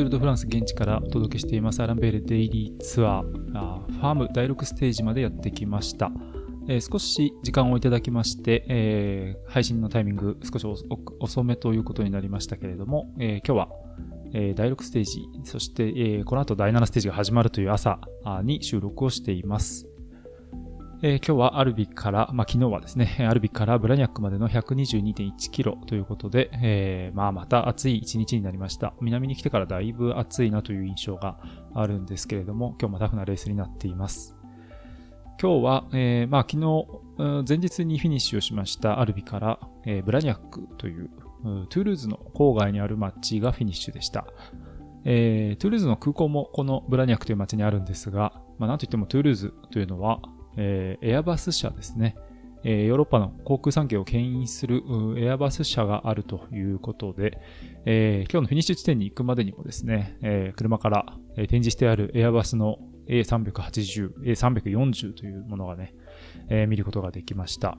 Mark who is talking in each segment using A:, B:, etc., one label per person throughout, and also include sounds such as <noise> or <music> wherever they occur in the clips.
A: ツール・ド・フランス現地からお届けしていますアランベールデイリーツアー、ファーム第6ステージまでやってきました。えー、少し時間をいただきまして、えー、配信のタイミング少し遅めということになりましたけれども、えー、今日は、え第6ステージ、そして、えこの後第7ステージが始まるという朝に収録をしています。えー、今日はアルビから、まあ、昨日はですね、<laughs> アルビからブラニャックまでの122.1キロということで、えー、まあ、また暑い一日になりました。南に来てからだいぶ暑いなという印象があるんですけれども、今日もタフなレースになっています。今日は、えー、まあ、昨日、前日にフィニッシュをしましたアルビから、えー、ブラニャックという、トゥールーズの郊外にある街がフィニッシュでした。えー、トゥールーズの空港もこのブラニャックという街にあるんですが、まあ、なんといってもトゥールーズというのは、えー、エアバス社ですね。えー、ヨーロッパの航空産業を牽引するエアバス社があるということで、えー、今日のフィニッシュ地点に行くまでにもですね、えー、車から展示してあるエアバスの A380、A340 というものがね、えー、見ることができました。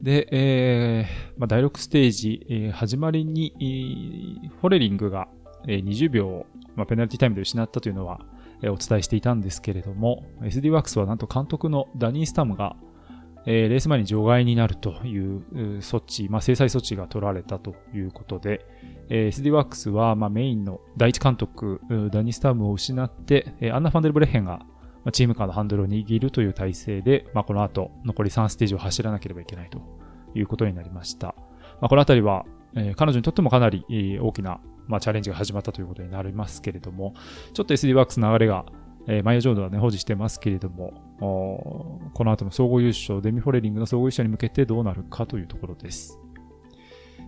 A: で、えーまあ、第6ステージ、えー、始まりに、えー、フォレリングが、20秒、まあ、ペナルティタイムで失ったというのは、お伝えしていたんですけれども、SD ワークスはなんと監督のダニー・スタムが、えー、レース前に除外になるという措置、まあ、制裁措置が取られたということで、えー、SD ワークスは、まあ、メインの第一監督、ダニー・スタムを失って、えー、アンナ・ファンデルブレッヘンがチームカーのハンドルを握るという体制で、まあ、この後、残り3ステージを走らなければいけないということになりました。まあ、このあたりは、えー、彼女にとってもかなり大きなまあ、チャレンジが始まったということになりますけれども、ちょっと SD ワークスの流れが、えー、マイヤージョードはね、保持してますけれども、この後の総合優勝、デミフォレリングの総合優勝に向けてどうなるかというところです。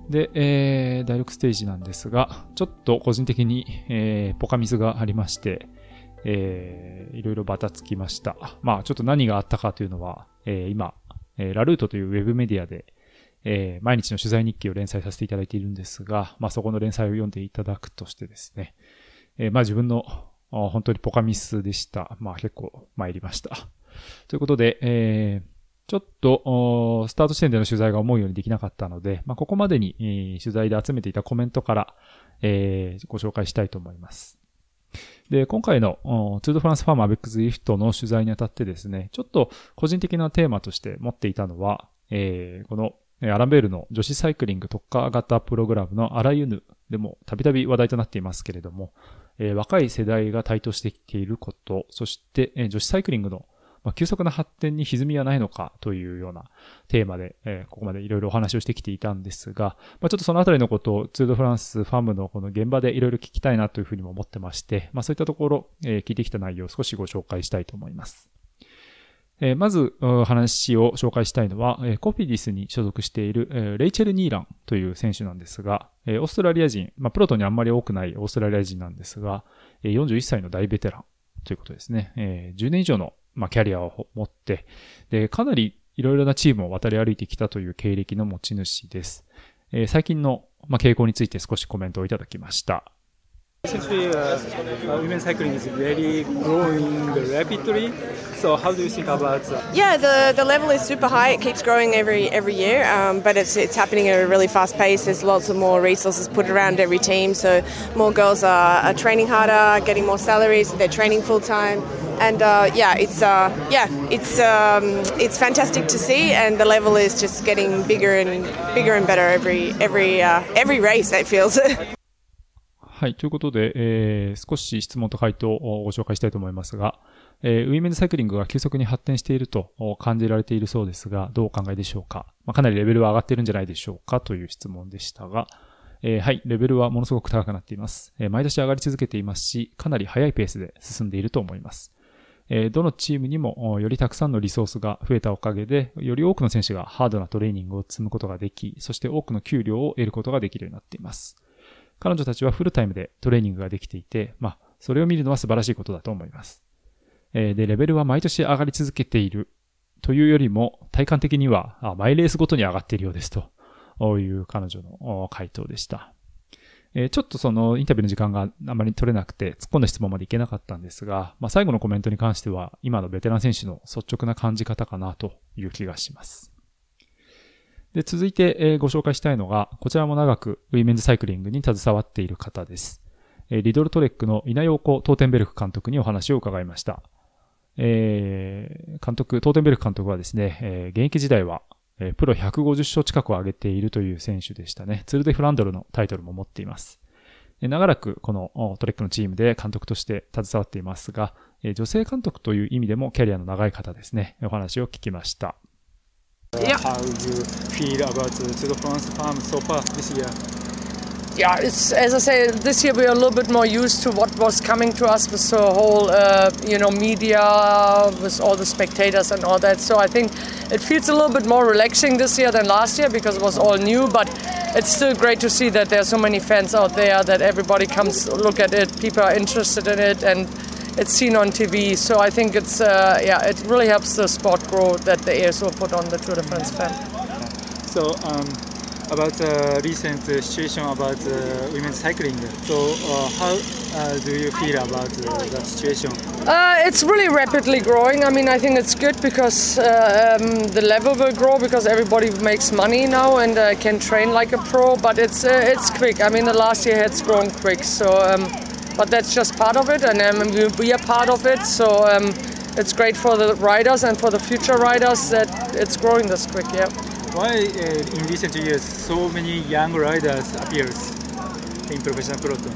A: で、えー、第6ステージなんですが、ちょっと個人的に、えー、ポカミスがありまして、えー、いろいろバタつきました。まあ、ちょっと何があったかというのは、えー、今、えー、ラルートというウェブメディアで、えー、毎日の取材日記を連載させていただいているんですが、まあ、そこの連載を読んでいただくとしてですね、えー、まあ自分の本当にポカミスでした。まあ結構参りました。ということで、えー、ちょっと、スタート地点での取材が思うようにできなかったので、まあ、ここまでに、えー、取材で集めていたコメントから、えー、ご紹介したいと思います。で、今回のツードフランスファームアベックスリフトの取材にあたってですね、ちょっと個人的なテーマとして持っていたのは、えー、このアランベールの女子サイクリング特化型プログラムのアラユヌでもたびたび話題となっていますけれども、えー、若い世代が台頭してきていること、そして、えー、女子サイクリングの、まあ、急速な発展に歪みはないのかというようなテーマで、えー、ここまでいろいろお話をしてきていたんですが、まあ、ちょっとそのあたりのことをツードフランスファームのこの現場でいろいろ聞きたいなというふうにも思ってまして、まあ、そういったところ、え、聞いてきた内容を少しご紹介したいと思います。えー、まず話を紹介したいのは、えー、コピディスに所属している、えー、レイチェル・ニーランという選手なんですが、えー、オーストラリア人、まあ、プロトにあんまり多くないオーストラリア人なんですが、えー、41歳の大ベテランということですね。えー、10年以上の、まあ、キャリアを持って、で、かなりいろいろなチームを渡り歩いてきたという経歴の持ち主です。えー、最近の、まあ、傾向について少しコメントをいただきました。
B: Essentially, uh, uh, women's cycling is really growing rapidly. So, how do you think about that?
C: Yeah, the, the level is super high. It keeps growing every every year, um, but it's it's happening at a really fast pace. There's lots of more resources put around every team, so more girls are, are training harder, getting more salaries. They're training full time, and uh, yeah, it's uh, yeah, it's um, it's fantastic to see, and the level is just getting bigger and bigger and better every every uh, every race. It feels. <laughs>
A: はい。ということで、えー、少し質問と回答をご紹介したいと思いますが、えー、ウィメンズサイクリングが急速に発展していると感じられているそうですが、どうお考えでしょうか、まあ、かなりレベルは上がっているんじゃないでしょうか？という質問でしたが、えー、はい。レベルはものすごく高くなっています、えー。毎年上がり続けていますし、かなり速いペースで進んでいると思います。え、どのチームにもよりたくさんのリソースが増えたおかげで、より多くの選手がハードなトレーニングを積むことができ、そして多くの給料を得ることができるようになっています。彼女たちはフルタイムでトレーニングができていて、まあ、それを見るのは素晴らしいことだと思います。えー、で、レベルは毎年上がり続けているというよりも、体感的には、あマイレースごとに上がっているようですという彼女の回答でした。えー、ちょっとそのインタビューの時間があまり取れなくて、突っ込んだ質問までいけなかったんですが、まあ、最後のコメントに関しては、今のベテラン選手の率直な感じ方かなという気がします。で、続いて、え、ご紹介したいのが、こちらも長くウィメンズサイクリングに携わっている方です。えリドルトレックの稲陽子トーテンベルク監督にお話を伺いました。えー、監督、トーテンベルク監督はですね、えー、現役時代は、えー、プロ150勝近くを上げているという選手でしたね。ツールデフランドルのタイトルも持っています。長らくこのトレックのチームで監督として携わっていますが、女性監督という意味でもキャリアの長い方ですね。お話を聞きました。
B: Yeah. How you feel about the Tour de France farm so far this year?
D: yeah, it's as I say, this year we are a little bit more used to what was coming to us with the whole, uh, you know, media, with all the spectators and all that. So I think it feels a little bit more relaxing this year than last year because it was all new. But it's still great to see that there are so many fans out there that everybody comes look at it. People are interested in it and it's seen on TV. So I think it's uh, yeah, it really helps the sport grow that the ASO put on the Tour de France fan.
B: So. Um about the recent situation about women's cycling. So, uh, how uh, do you feel about uh, that situation?
D: Uh, it's really rapidly growing. I mean, I think it's good because uh, um, the level will grow because everybody makes money now and uh, can train like a pro. But it's it's quick. I mean, the last year it's grown quick. So, um, but that's just part of it, and um, we, we are part of it. So. Um, it's great for the riders and for the future riders that it's growing this quick, yeah.
B: Why uh, in recent years so many young riders appears in professional peloton?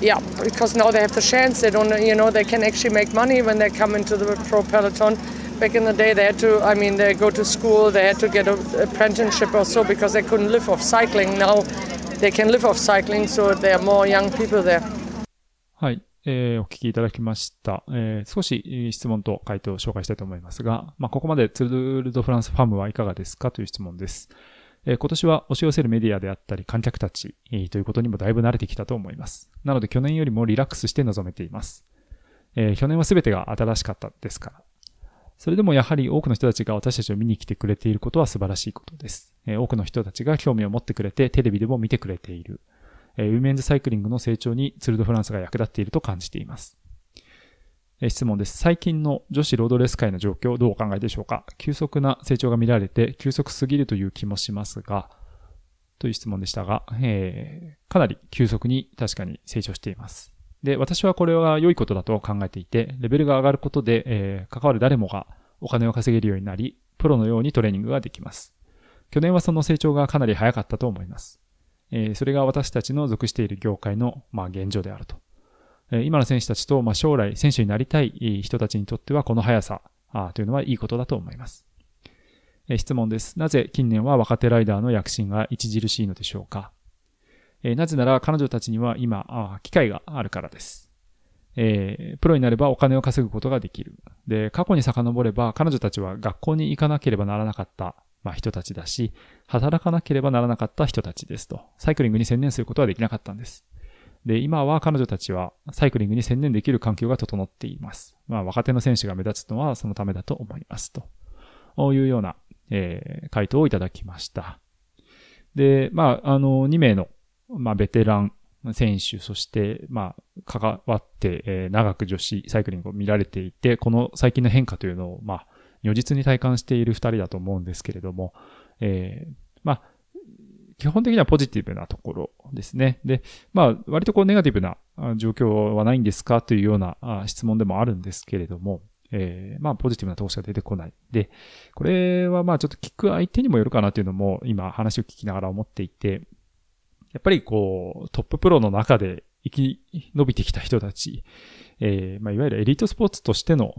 D: Yeah, because now they have the chance. They don't, you know, they can actually make money when they come into the pro peloton. Back in the day, they had to. I mean, they go to school. They had to get an apprenticeship or so because they couldn't live off cycling. Now they can live off cycling, so there are more young people there.
A: はい。えー、お聞きいただきました。えー、少し質問と回答を紹介したいと思いますが、まあ、ここまでツールドフランスファームはいかがですかという質問です。えー、今年は押し寄せるメディアであったり観客たち、えー、ということにもだいぶ慣れてきたと思います。なので去年よりもリラックスして臨めています。えー、去年は全てが新しかったですから。それでもやはり多くの人たちが私たちを見に来てくれていることは素晴らしいことです。えー、多くの人たちが興味を持ってくれてテレビでも見てくれている。ウィメンズサイクリングの成長にツールドフランスが役立っていると感じています。質問です。最近の女子ロードレース界の状況をどうお考えでしょうか？急速な成長が見られて急速すぎるという気もしますが、という質問でしたが、えー、かなり急速に確かに成長しています。で、私はこれは良いことだと考えていて、レベルが上がることで、えー、関わる誰もがお金を稼げるようになり、プロのようにトレーニングができます。去年はその成長がかなり早かったと思います。え、それが私たちの属している業界の、まあ、現状であると。え今の選手たちと、まあ、将来選手になりたい人たちにとってはこの速さあというのはいいことだと思います。え質問です。なぜ近年は若手ライダーの躍進が著しいのでしょうか？えなぜなら彼女たちには今あ、機会があるからです。えー、プロになればお金を稼ぐことができる。で、過去に遡れば彼女たちは学校に行かなければならなかった、まあ、人たちだし、働かなければならなかった人たちですと。サイクリングに専念することはできなかったんです。で、今は彼女たちはサイクリングに専念できる環境が整っています。まあ、若手の選手が目立つのはそのためだと思います。というような、えー、回答をいただきました。で、まあ、あの、2名の、まあ、ベテラン選手、そして、まあ、関わって、えー、長く女子サイクリングを見られていて、この最近の変化というのを、まあ、如実に体感している2人だと思うんですけれども、えー、まあ、基本的にはポジティブなところですね。で、まあ、割とこうネガティブな状況はないんですかというような質問でもあるんですけれども、えー、まあ、ポジティブな投資が出てこない。で、これはまあ、ちょっと聞く相手にもよるかなというのも、今話を聞きながら思っていて、やっぱりこう、トッププロの中で生き延びてきた人たち、えー、まあ、いわゆるエリートスポーツとしての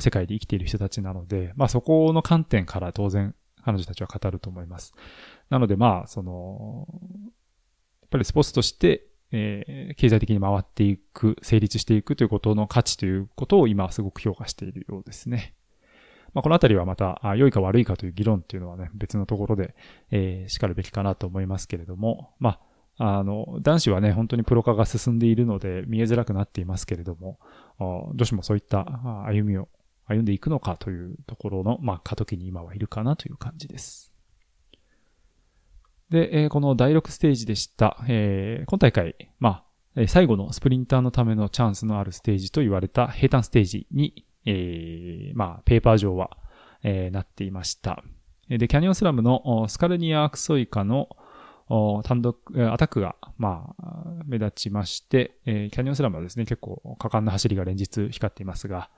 A: 世界で生きている人たちなので、まあ、そこの観点から当然彼女たちは語ると思います。なのでまあ、その、やっぱりスポーツとして、えー、経済的に回っていく、成立していくということの価値ということを今すごく評価しているようですね。まあ、このあたりはまた、良いか悪いかという議論っていうのはね、別のところで、えー、叱るべきかなと思いますけれども、まあ、あの、男子はね、本当にプロ化が進んでいるので見えづらくなっていますけれども、女子もそういった歩みを歩んでいくのかというところの、まあ、過渡期に今はいるかなという感じです。で、え、この第6ステージでした、えー、今大会、まあ、最後のスプリンターのためのチャンスのあるステージと言われた平坦ステージに、えー、まあ、ペーパー上は、えー、なっていました。で、キャニオンスラムのスカルニア・アクソイカの単独、アタックが、まあ、目立ちまして、えー、キャニオンスラムはですね、結構果敢な走りが連日光っていますが、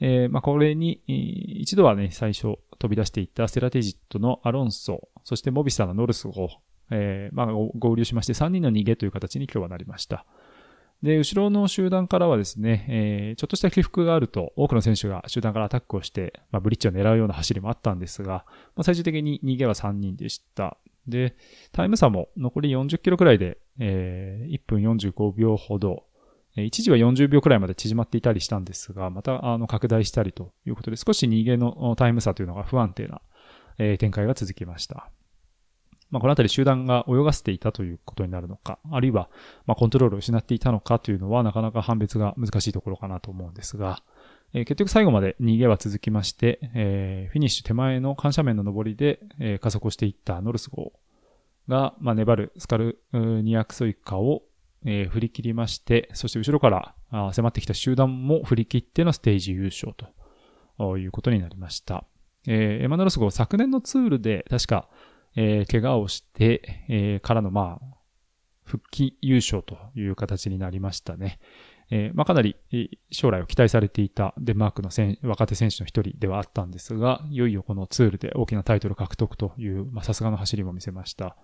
A: えー、まあ、これに、一度はね、最初飛び出していったステラテジットのアロンソ、そしてモビスターのノルスを、えー、まあ、合流しまして3人の逃げという形に今日はなりました。で、後ろの集団からはですね、えー、ちょっとした起伏があると、多くの選手が集団からアタックをして、まあ、ブリッジを狙うような走りもあったんですが、まあ、最終的に逃げは3人でした。で、タイム差も残り40キロくらいで、えー、1分45秒ほど、一時は40秒くらいまで縮まっていたりしたんですが、また、あの、拡大したりということで、少し逃げのタイム差というのが不安定な、えー、展開が続きました。まあ、このあたり集団が泳がせていたということになるのか、あるいは、まあ、コントロールを失っていたのかというのは、なかなか判別が難しいところかなと思うんですが、えー、結局最後まで逃げは続きまして、えー、フィニッシュ手前の緩斜面の上りで、えー、加速をしていったノルス号が、まあ、粘るスカルニアクソイカを、えー、振り切りまして、そして後ろから迫ってきた集団も振り切ってのステージ優勝ということになりました。えー、エマノルス号昨年のツールで確かえー、怪我をして、えー、からのまあ、復帰優勝という形になりましたね。えー、まあ、かなり将来を期待されていたデンマークの若手選手の一人ではあったんですが、いよいよこのツールで大きなタイトル獲得という、ま、さすがの走りも見せました。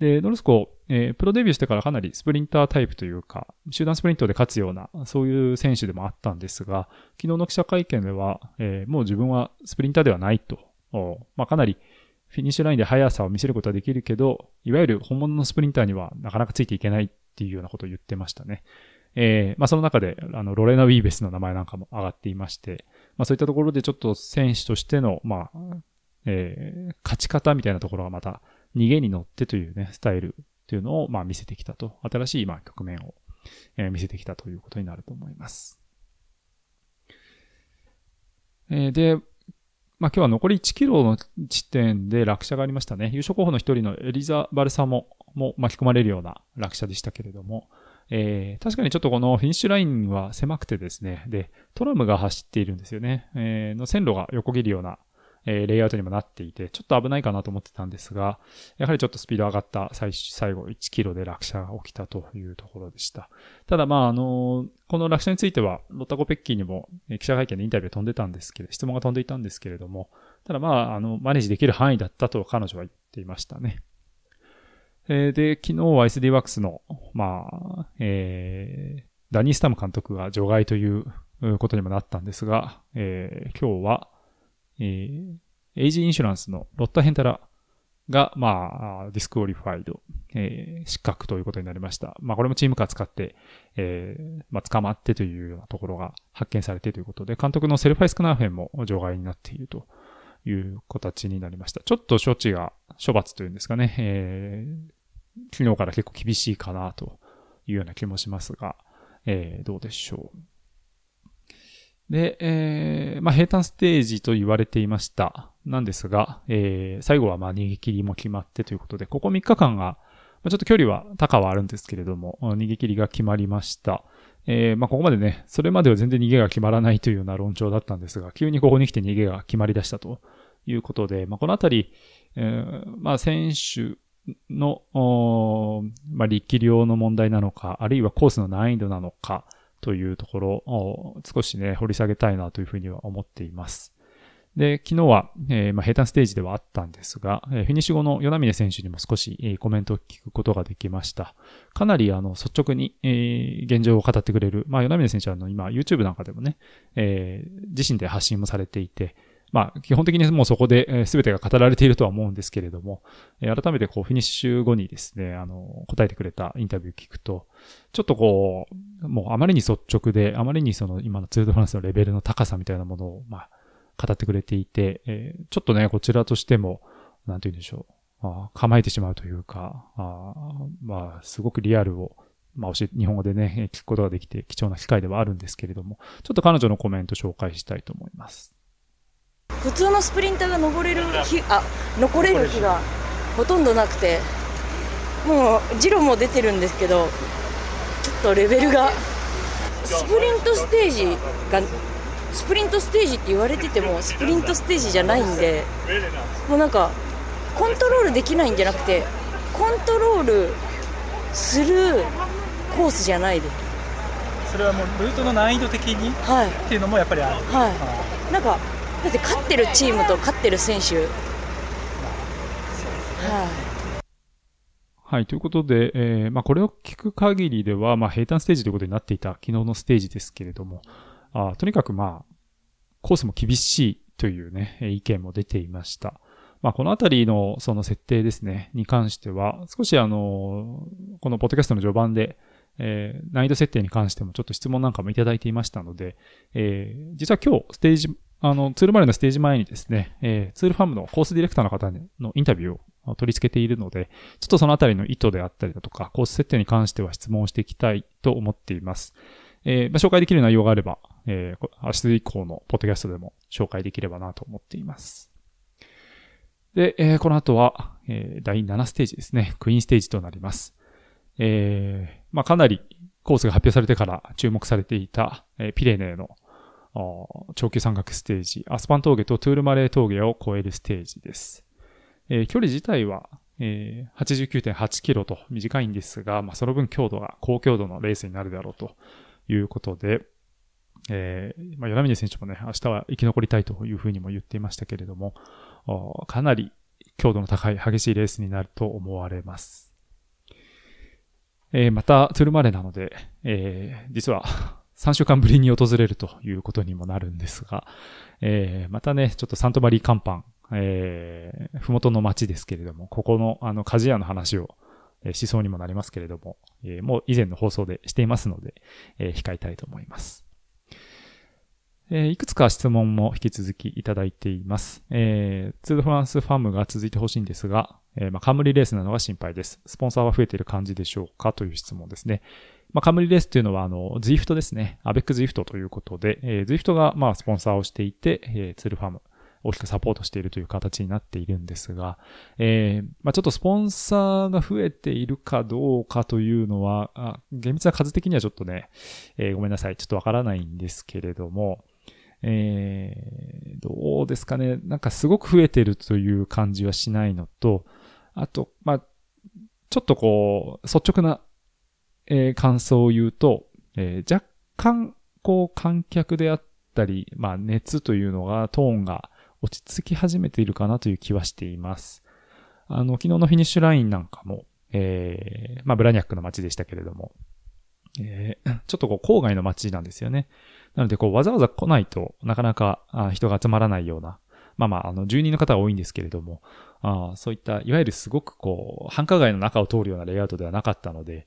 A: で、ノルスコ、えー、プロデビューしてからかなりスプリンタータイプというか、集団スプリントで勝つような、そういう選手でもあったんですが、昨日の記者会見では、えー、もう自分はスプリンターではないと、まあ、かなりフィニッシュラインで速さを見せることはできるけど、いわゆる本物のスプリンターにはなかなかついていけないっていうようなことを言ってましたね。えー、まあその中で、あの、ロレナ・ウィーベスの名前なんかも上がっていまして、まあそういったところでちょっと選手としての、まあ、えー、勝ち方みたいなところがまた逃げに乗ってというね、スタイルというのを、まあ見せてきたと。新しい、まあ局面を、えー、見せてきたということになると思います。えー、で、まあ、今日は残り1キロの地点で落車がありましたね。優勝候補の一人のエリザ・バルサモも巻き込まれるような落車でしたけれども、えー、確かにちょっとこのフィニッシュラインは狭くてですね、で、トラムが走っているんですよね。えー、の線路が横切るようなえー、レイアウトにもなっていて、ちょっと危ないかなと思ってたんですが、やはりちょっとスピード上がった最最後1キロで落車が起きたというところでした。ただまああのこの落車については、ロッタコペッキーにも記者会見でインタビュー飛んでたんですけど、質問が飛んでいたんですけれども、ただまあ、あの、マネージできる範囲だったと彼女は言っていましたね。えー、で、昨日は SD ワークスの、まあ、えー、ダニー・スタム監督が除外ということにもなったんですが、えー、今日は、えー、エイジインシュランスのロッタ・ヘンタラが、まあ、 disqualified、えー、失格ということになりました。まあ、これもチームカー使って、えー、まあ、捕まってというようなところが発見されてということで、監督のセルファイスクナーフェンも除外になっているという形になりました。ちょっと処置が、処罰というんですかね、えー、昨日から結構厳しいかなというような気もしますが、えー、どうでしょう。で、えー、まあ、平坦ステージと言われていました。なんですが、えー、最後はま逃げ切りも決まってということで、ここ3日間が、ま、ちょっと距離は高はあるんですけれども、逃げ切りが決まりました。えー、まあ、ここまでね、それまでは全然逃げが決まらないというような論調だったんですが、急にここに来て逃げが決まり出したということで、まあ、このあたり、えー、まあ、選手の、まあ、力量の問題なのか、あるいはコースの難易度なのか、というところを少しね、掘り下げたいなというふうには思っています。で、昨日は、えー、まあ、平坦ステージではあったんですが、えー、フィニッシュ後の与那峰選手にも少し、えー、コメントを聞くことができました。かなり、あの、率直に、え現状を語ってくれる。まあ、与那峰選手は、あの、今、YouTube なんかでもね、え自身で発信もされていて、まあ、基本的にもうそこで、全てが語られているとは思うんですけれども、改めてこう、フィニッシュ後にですね、あの、答えてくれたインタビューを聞くと、ちょっとこう、もうあまりに率直で、あまりにその今のツールドフランスのレベルの高さみたいなものを、まあ、語ってくれていて、えー、ちょっとね、こちらとしても、なんて言うんでしょう。あ構えてしまうというか、あまあ、すごくリアルを、まあ、教え、日本語でね、聞くことができて貴重な機会ではあるんですけれども、ちょっと彼女のコメント紹介したいと思います。
E: 普通のスプリンターが登れる日、あ、残れる日がほとんどなくて、もう、ジロも出てるんですけど、ちょっとレベルが、スプリントステージがスプリントステージって言われててもスプリントステージじゃないんでもうなんかコントロールできないんじゃなくてコントロールするコースじゃないです。
B: それはもうルートの難易度的に？
E: はい。
B: っていうのもやっぱりある。
E: はい。なんかだって勝ってるチームと勝ってる選手はい。
A: ということで、えーまあ、これを聞く限りでは、まあ、平坦ステージということになっていた昨日のステージですけれども、あとにかくまあ、コースも厳しいというね、意見も出ていました。まあ、このあたりのその設定ですね、に関しては、少しあの、このポッドキャストの序盤で、えー難易度設定に関してもちょっと質問なんかもいただいていましたので、えー実は今日ステージ、あの、ツールマレーのステージ前にですね、えーツールファームのコースディレクターの方のインタビューを取り付けているので、ちょっとそのあたりの意図であったりだとか、コース設定に関しては質問していきたいと思っています。えーまあ、紹介できる内容があれば、えー明日以降のポッドキャストでも紹介できればなと思っています。で、えーこの後は、えー第7ステージですね。クイーンステージとなります。えーまあ、かなりコースが発表されてから注目されていた、えーピレネーの長級山岳ステージ、アスパン峠とトゥールマレー峠を越えるステージです。えー距離自体は、えー89.8キロと短いんですが、まあ、その分強度が高強度のレースになるだろうということで、えーまあ、柳峰選手もね、明日は生き残りたいというふうにも言っていましたけれども、かなり強度の高い激しいレースになると思われます。えーまた、トゥルマレなので、えー実は3週間ぶりに訪れるということにもなるんですが、えーまたね、ちょっとサントマリーカンパン、えー、ふもとの町ですけれども、ここの、あの、鍛冶屋の話を、えーしそうにもなりますけれども、えーもう以前の放送でしていますので、えー控えたいと思います。えーいくつか質問も引き続きいただいています。えーツールフランスファームが続いてほしいんですが、えーまあ、冠レースなのが心配です。スポンサーは増えている感じでしょうかという質問ですね。まあ、冠レースというのは、あの、ズイフトですね。 avec Zwift ということで、えー、ズイフトが、まあ、スポンサーをしていて、えーツールファーム、大きくサポートしているという形になっているんですが、えーまあ、ちょっとスポンサーが増えているかどうかというのは、あ厳密な数的にはちょっとね、えーごめんなさい。ちょっとわからないんですけれども、えーどうですかね。なんかすごく増えてるという感じはしないのと、あと、まあ、ちょっとこう、率直な、えー感想を言うと、えー若干、こう、観客であったり、まあ、熱というのが、トーンが落ち着き始めているかなという気はしています。あの、昨日のフィニッシュラインなんかも、えーまあ、ブラニャックの街でしたけれども、えー <coughs> ちょっとこう、郊外の街なんですよね。なので、こう、わざわざ来ないとなかなか人が集まらないような、まあまあ、あの、住人の方は多いんですけれども、あそういった、いわゆるすごくこう、繁華街の中を通るようなレイアウトではなかったので、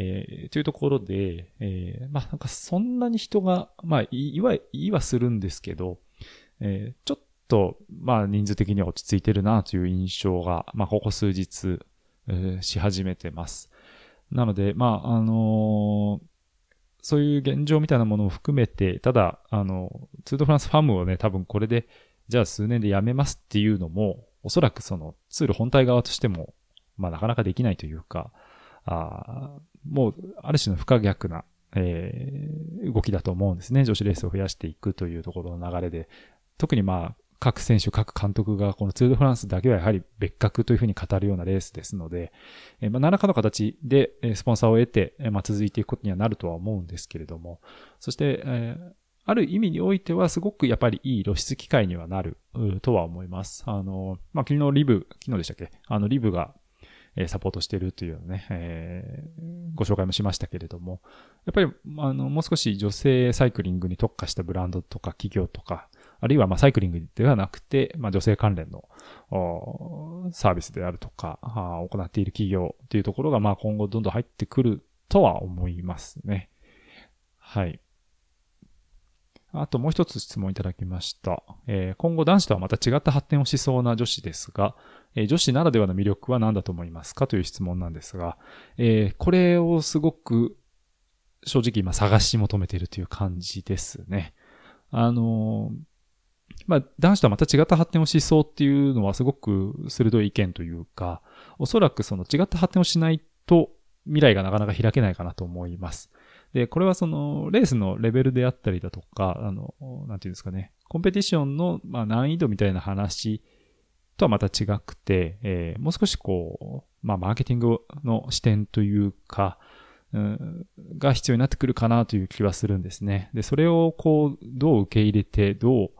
A: えーというところで、えーまあなんかそんなに人が、まあいいわ、いいはするんですけど、えーちょっと、まあ人数的には落ち着いてるなという印象が、まあここ数日、えーし始めてます。なので、まああのーそういう現状みたいなものを含めて、ただ、あの、ツードフランスファームをね、多分これで、じゃあ数年でやめますっていうのも、おそらくそのツール本体側としても、まあなかなかできないというか、あもう、ある種の不可逆な、えー動きだと思うんですね。女子レースを増やしていくというところの流れで。特にまあ、各選手、各監督がこのツール・ド・フランスだけはやはり別格というふうに語るようなレースですので、えーまあ、何らかの形でスポンサーを得て、えまあ、続いていくことにはなるとは思うんですけれども、そして、えーある意味においてはすごくやっぱりいい露出機会にはなるとは思います。あの、まあ、昨日リブ、昨日でしたっけ？あのリブが、えサポートしてるというね、えーご紹介もしましたけれども、やっぱり、あの、もう少し女性サイクリングに特化したブランドとか企業とか、あるいはまサイクリングではなくて、まあ女性関連のおサービスであるとか、行っている企業というところがまあ今後どんどん入ってくるとは思いますね。はい。あともう一つ質問いただきました。えー今後男子とはまた違った発展をしそうな女子ですが、えー女子ならではの魅力は何だと思いますかという質問なんですが、えーこれをすごく正直今探し求めているという感じですね。あのまあ、男子とはまた違った発展をしそうっていうのはすごく鋭い意見というか、おそらくその違った発展をしないと未来がなかなか開けないかなと思います。で、これはその、レースのレベルであったりだとか、あの、なんていうんですかね、コンペティションの、まあ、難易度みたいな話とはまた違くて、えー、もう少しこう、まあ、マーケティングの視点というか、うん、が必要になってくるかなという気はするんですね。で、それをこう、どう受け入れて、どう、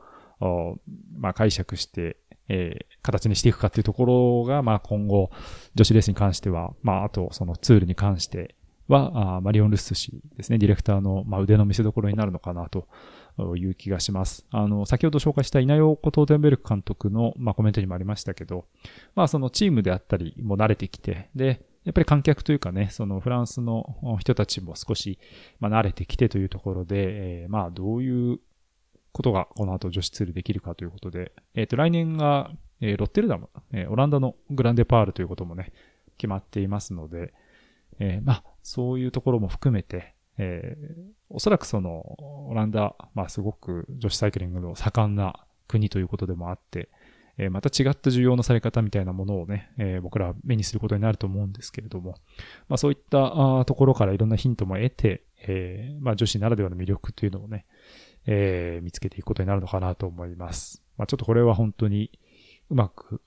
A: まあ、解釈して、えー、形にしていくかっていうところが、まあ、今後、女子レースに関しては、まあ、あと、そのツールに関しては、あマリオン・ルッス氏ですね、ディレクターの、まあ、腕の見せ所になるのかなという気がします。あの、先ほど紹介した稲尾コトーテンベルク監督の、まあ、コメントにもありましたけど、まあ、そのチームであったりも慣れてきて、で、やっぱり観客というかね、そのフランスの人たちも少し、まあ、慣れてきてというところで、えー、まあ、どういうことがこの後女子ツールできるかということで、えっ、ー、と、来年が、えー、ロッテルダム、えー、オランダのグランデパールということもね、決まっていますので、えー、まあ、そういうところも含めて、えー、おそらくその、オランダ、まあ、すごく女子サイクリングの盛んな国ということでもあって、えー、また違った需要のされ方みたいなものをね、えー、僕らは目にすることになると思うんですけれども、まあ、そういったところからいろんなヒントも得て、えー、まあ、女子ならではの魅力というのをね、えー、見つけていくことになるのかなと思います。まあ、ちょっとこれは本当にうまく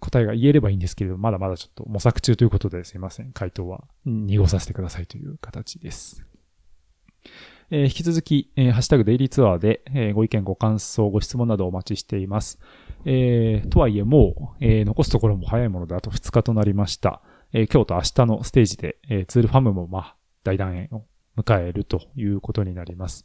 A: 答えが言えればいいんですけれど、まだまだちょっと模索中ということですいません。回答は濁させてくださいという形です。えー、引き続き、えー、ハッシュタグデイリーツアーで、えー、ご意見、ご感想、ご質問などお待ちしています。えー、とはいえもう、えー、残すところも早いものであと2日となりました。えー、今日と明日のステージで、えー、ツールファムもまあ、大団円を迎えるということになります。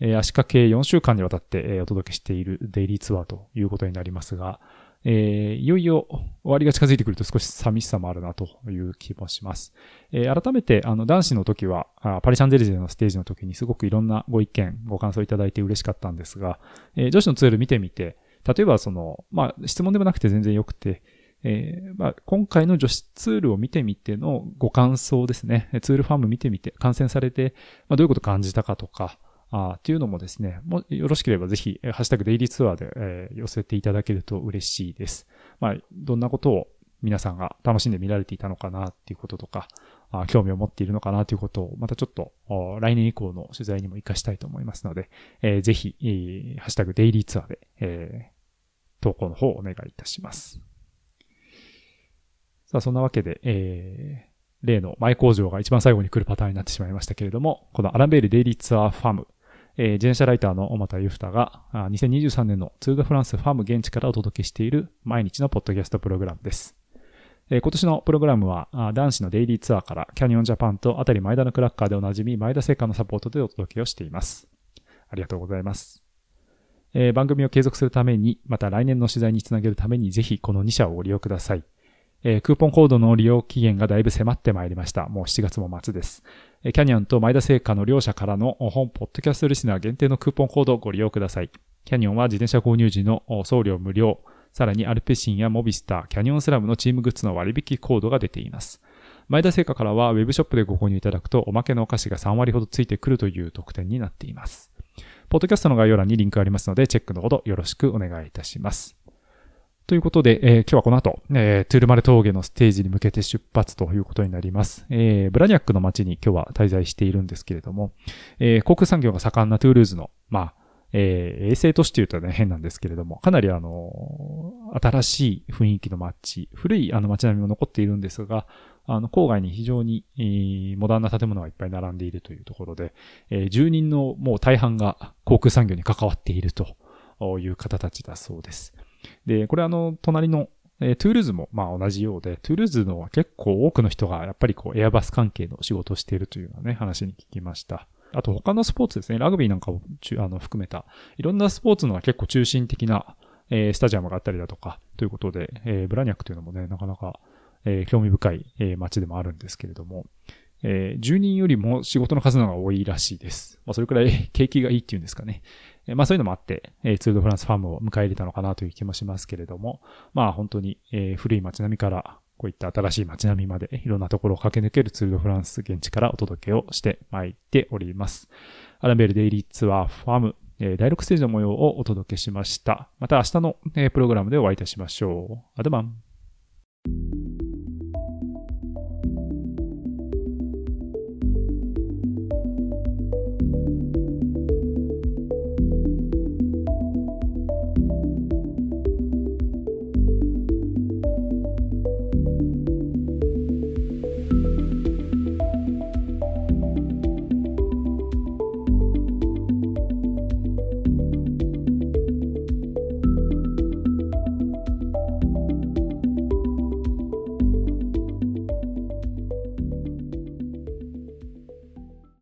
A: えー、足掛け4週間にわたって、えー、お届けしているデイリーツアーということになりますが、えー、いよいよ終わりが近づいてくると少し寂しさもあるなという気もします。えー、改めて、あの、男子の時は、パリ・シャンゼリゼのステージの時にすごくいろんなご意見、ご感想いただいて嬉しかったんですが、えー、女子のツール見てみて、例えばその、まあ、質問でもなくて全然良くて、えー、まあ、今回の女子ツールを見てみてのご感想ですね。ツールファーム見てみて、観戦されて、まあ、どういうこと感じたかとか、あっていうのもですね、もよろしければぜひ、ハッシュタグデイリーツアーで、えー、寄せていただけると嬉しいです。まあ、どんなことを皆さんが楽しんで見られていたのかなっていうこととか、あ興味を持っているのかなということを、またちょっと来年以降の取材にも活かしたいと思いますので、えー、ぜひ、えー、ハッシュタグデイリーツアーで、えー、投稿の方をお願いいたします。さあ、そんなわけで、えー、例の前工場が一番最後に来るパターンになってしまいましたけれども、このアランベールデイリーツアーファーム、えー、自転車ライターの小又ゆふたが、2023年のツール・ド・フランスファーム現地からお届けしている毎日のポッドキャストプログラムです。えー、今年のプログラムは、男子のデイリーツアーからキャニオンジャパンとあたり前田のクラッカーでおなじみ前田製菓のサポートでお届けをしています。ありがとうございます。えー、番組を継続するために、また来年の取材につなげるためにぜひこの2社をご利用ください。えー、クーポンコードの利用期限がだいぶ迫ってまいりました。もう7月も末です。えキャニオンと前田製菓の両社からの本ポッドキャストリスナー限定のクーポンコードをご利用ください。キャニオンは自転車購入時の送料無料、さらにアルペシンやモビスター、キャニオンスラムのチームグッズの割引コードが出ています。前田製菓からはウェブショップでご購入いただくとおまけのお菓子が3割ほどついてくるという特典になっています。ポッドキャストの概要欄にリンクありますのでチェックのほどよろしくお願いいたします。ということで、えー、今日はこの後、えー、トゥールマレー峠のステージに向けて出発ということになります。えー、ブラニャックの街に今日は滞在しているんですけれども、えー、航空産業が盛んなトゥールーズの、まあ、えー、衛星都市というとね、変なんですけれども、かなりあの、新しい雰囲気の街、古いあの街並みも残っているんですが、あの、郊外に非常に、えー、モダンな建物がいっぱい並んでいるというところで、えー、住人のもう大半が航空産業に関わっているという方たちだそうです。で、これあの、隣の、え、トゥールーズもまあ同じようで、トゥールーズのは結構多くの人がやっぱりこうエアバス関係の仕事をしているというようなね、話に聞きました。あと他のスポーツですね、ラグビーなんかをあの含めた、いろんなスポーツのは結構中心的な、えー、スタジアムがあったりだとか、ということで、えー、ブラニャックというのもね、なかなか、えー、興味深い、え、街でもあるんですけれども、えー、10人よりも仕事の数の方が多いらしいです。まあ、それくらい景気がいいっていうんですかね。まあそういうのもあって、えツールドフランスファームを迎え入れたのかなという気もしますけれども、まあ本当に、え古い街並みからこういった新しい街並みまでいろんなところを駆け抜けるツールドフランス現地からお届けをしてまいっております。アランベルデイリーツアーファーム、え第6ステージの模様をお届けしました。また明日の、えプログラムでお会いいたしましょう。アドバン。